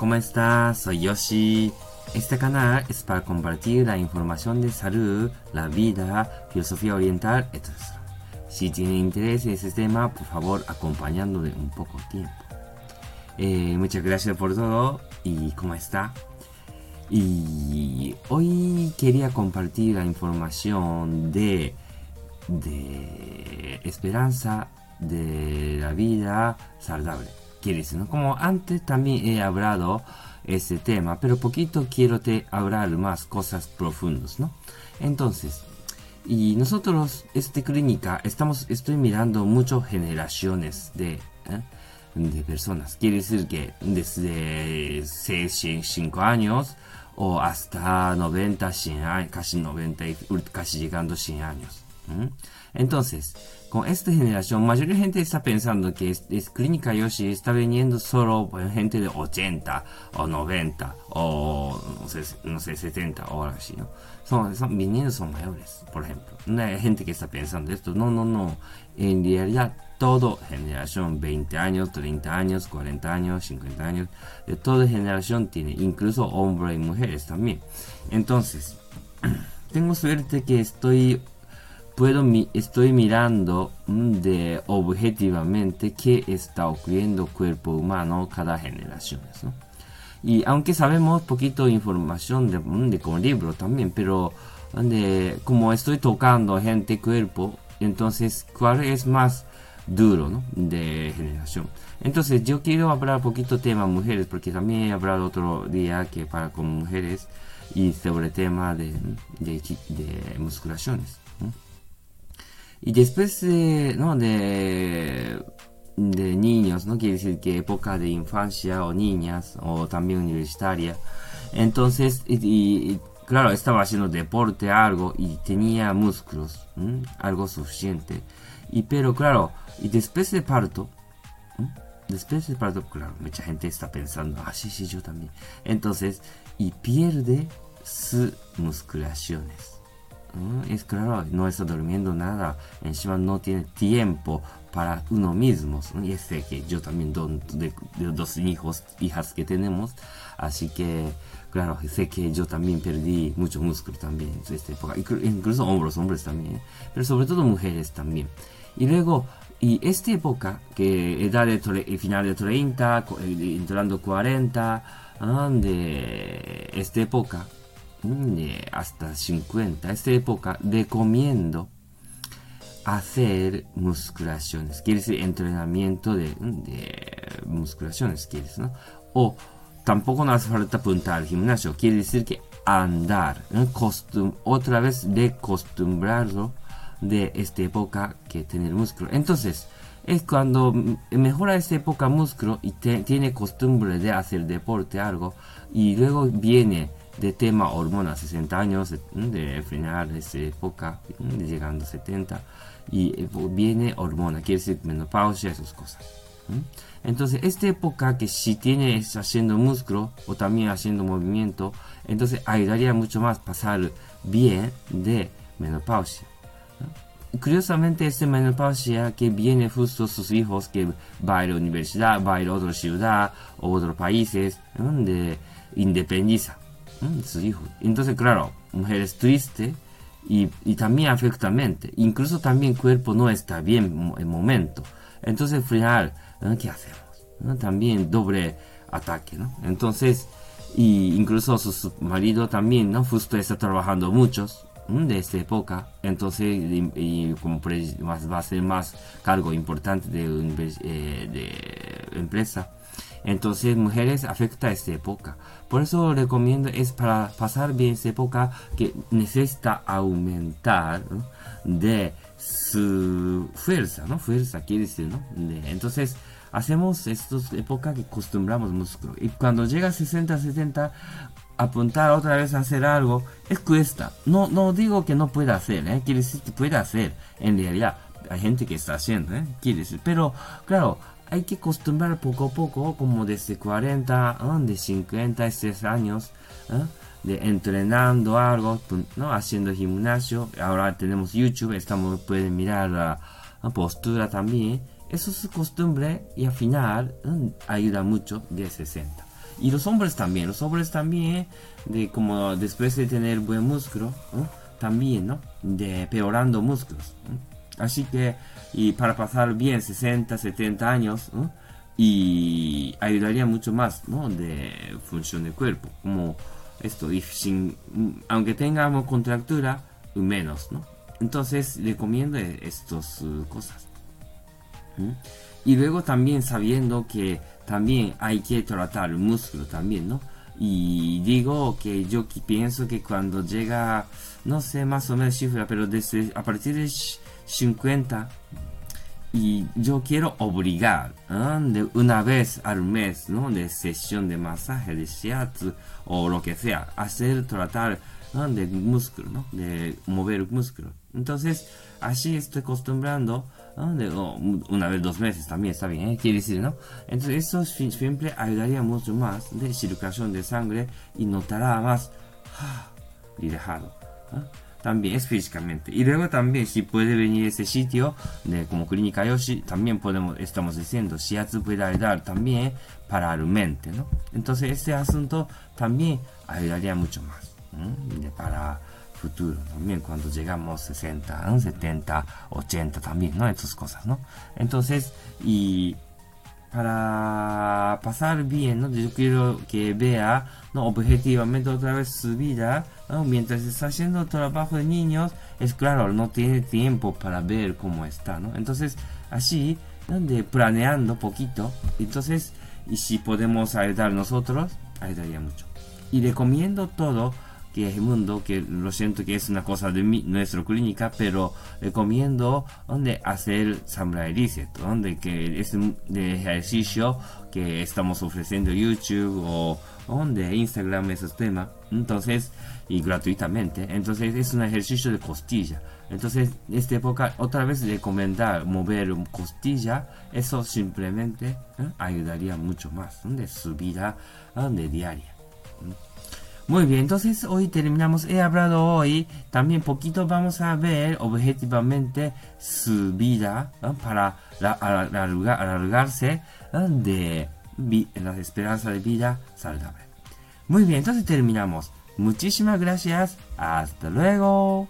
¿cómo estás? Soy Yoshi. Este canal es para compartir la información de salud, la vida, filosofía oriental, etc. Si tiene interés en ese tema, por favor, acompañándole un poco tiempo. Eh, muchas gracias por todo y cómo está. Y hoy quería compartir la información de, de esperanza de la vida saludable. Quiere decir, ¿no? Como antes también he hablado ese tema, pero poquito quiero te hablar más cosas profundas, ¿no? Entonces, y nosotros, esta clínica, estamos, estoy mirando muchas generaciones de, ¿eh? de personas. Quiere decir que desde 6, 5 años o hasta 90, 100 años, casi 90, casi llegando a 100 años. Entonces, con esta generación, mayoría de gente está pensando que es, Clínica Yoshi está viniendo solo por gente de 80 o 90 o no sé, no sé 70 o algo así, ¿no? Son, son, viniendo son mayores, por ejemplo. No hay gente que está pensando esto. No, no, no. En realidad, toda generación, 20 años, 30 años, 40 años, 50 años, de toda generación tiene, incluso hombres y mujeres también. Entonces, tengo suerte que estoy puedo estoy mirando mm, de objetivamente qué está ocurriendo cuerpo humano cada generación. Y aunque sabemos poquito información de, mm, de con libro también, pero de, como estoy tocando gente cuerpo, entonces cuál es más duro ¿no? de generación. Entonces yo quiero hablar poquito tema mujeres, porque también he hablado otro día que para con mujeres y sobre tema de, de, de musculaciones. Y después de, ¿no? de, de niños, ¿no? Quiere decir que época de infancia o niñas o también universitaria. Entonces, y, claro, estaba haciendo deporte, algo, y tenía músculos, algo suficiente. Y pero claro, y después de parto, después de parto, claro, mucha gente está pensando, ah, sí, sí, yo también. Entonces, y pierde sus musculaciones. Es claro, no está durmiendo nada. Encima no tiene tiempo para uno mismo. Y sé que yo también de, dos hijos, hijas que tenemos. Así que, claro, sé que yo también perdí mucho músculo también en esta época. Incluso hombros, hombres también. Pero sobre todo mujeres también. Y luego, y esta época, que edad de final de 30, entrando 40, de esta época, hasta 50, esta época, recomiendo hacer musculaciones, quiere decir entrenamiento de, musculaciones, quieres, ¿no? O tampoco no hace falta apuntar al gimnasio, quiere decir que andar, otra vez acostumbrarlo de esta época que tener músculo. Entonces, es cuando mejora esta época músculo y tiene costumbre de hacer deporte algo y luego viene de tema hormonas, 60 años de, final de esa época, llegando a 70, y eh, viene hormona, quiere decir menopausia, esas cosas. Entonces, esta época que si tienes haciendo músculo o también haciendo movimiento, entonces ayudaría mucho más pasar bien de menopausia. Curiosamente, esta menopausia que viene justo sus hijos que va a la universidad, va a ir a otra ciudad o otros países, donde independiza de sus hijos. Entonces, claro, mujeres triste y, y, también afecta mente. Incluso también cuerpo no está bien en momento. Entonces, final, ¿qué hacemos? También doble ataque, ¿no? Entonces, y incluso su, marido también, ¿no? Justo está trabajando muchos de esta época, entonces y, como va a ser más cargo importante de, eh, de empresa, entonces, mujeres afecta esta época. Por eso recomiendo es para pasar bien esta época que necesita aumentar de su fuerza, ¿no? Fuerza quiere decir, ¿no? entonces, hacemos esta época que acostumbramos músculo. Y cuando llega a 60, 70, apuntar otra vez a hacer algo, es cuesta. No, no digo que no pueda hacer, ¿eh? quiere decir que puede hacer, en realidad. Hay gente que está haciendo, ¿eh? quiere decir. Pero, claro, hay que acostumbrar poco a poco, como desde 40, de 56 años, de entrenando algo, ¿no? haciendo gimnasio. Ahora tenemos YouTube, estamos pueden mirar la, postura también. Eso es costumbre y al final ayuda mucho de 60. Y los hombres también, los hombres también, de como después de tener buen músculo, también, ¿no? De peorando músculos. Así que, y para pasar bien 60, 70 años, y ayudaría mucho más, ¿no? De función del cuerpo, como esto, y sin, aunque tengamos contractura, menos, ¿no? Entonces recomiendo estas uh, cosas. Y luego también sabiendo que también hay que tratar el músculo también, ¿no? Y digo que yo pienso que cuando llega, no sé más o menos cifra, pero desde a partir de 50 y yo quiero obligar de una vez al mes ¿no? de sesión de masaje de shiatsu o lo que sea hacer tratar de músculo ¿no? de mover músculo. Entonces así estoy acostumbrando de, una vez dos meses también está bien ¿eh? quiere decir no entonces eso siempre ayudaría mucho más de circulación de sangre y notará más y dejado también es físicamente. Y luego también si puede venir ese sitio de como clínica Yoshi, también podemos, estamos diciendo, Shiatsu puede ayudar también para la mente, ¿no? Entonces este asunto también ayudaría mucho más para futuro, también cuando llegamos 60, 70, 80 también, ¿no? Estas cosas, ¿no? Entonces, y para pasar bien, ¿no? Yo quiero que vea, ¿no? Objetivamente otra vez su vida, Mientras está haciendo trabajo de niños, es claro, no tiene tiempo para ver cómo está, ¿no? Entonces, así, donde planeando poquito, entonces, y si podemos ayudar nosotros, ayudaría mucho. Y recomiendo todo que es mundo, que lo siento que es una cosa de mi, nuestra clínica, pero recomiendo donde hacer Samurai Reset, donde que es de ejercicio que estamos ofreciendo YouTube o donde Instagram esos temas, entonces, y gratuitamente, entonces es un ejercicio de costilla. Entonces, en esta época, otra vez recomendar mover costilla, eso simplemente ¿eh? ayudaría mucho más, de su vida de diaria. Muy bien, entonces hoy terminamos. He hablado hoy, también poquito vamos a ver objetivamente su vida para alargarse de la esperanza de vida saludable. Muy bien, entonces terminamos. Muchísimas gracias. Hasta luego.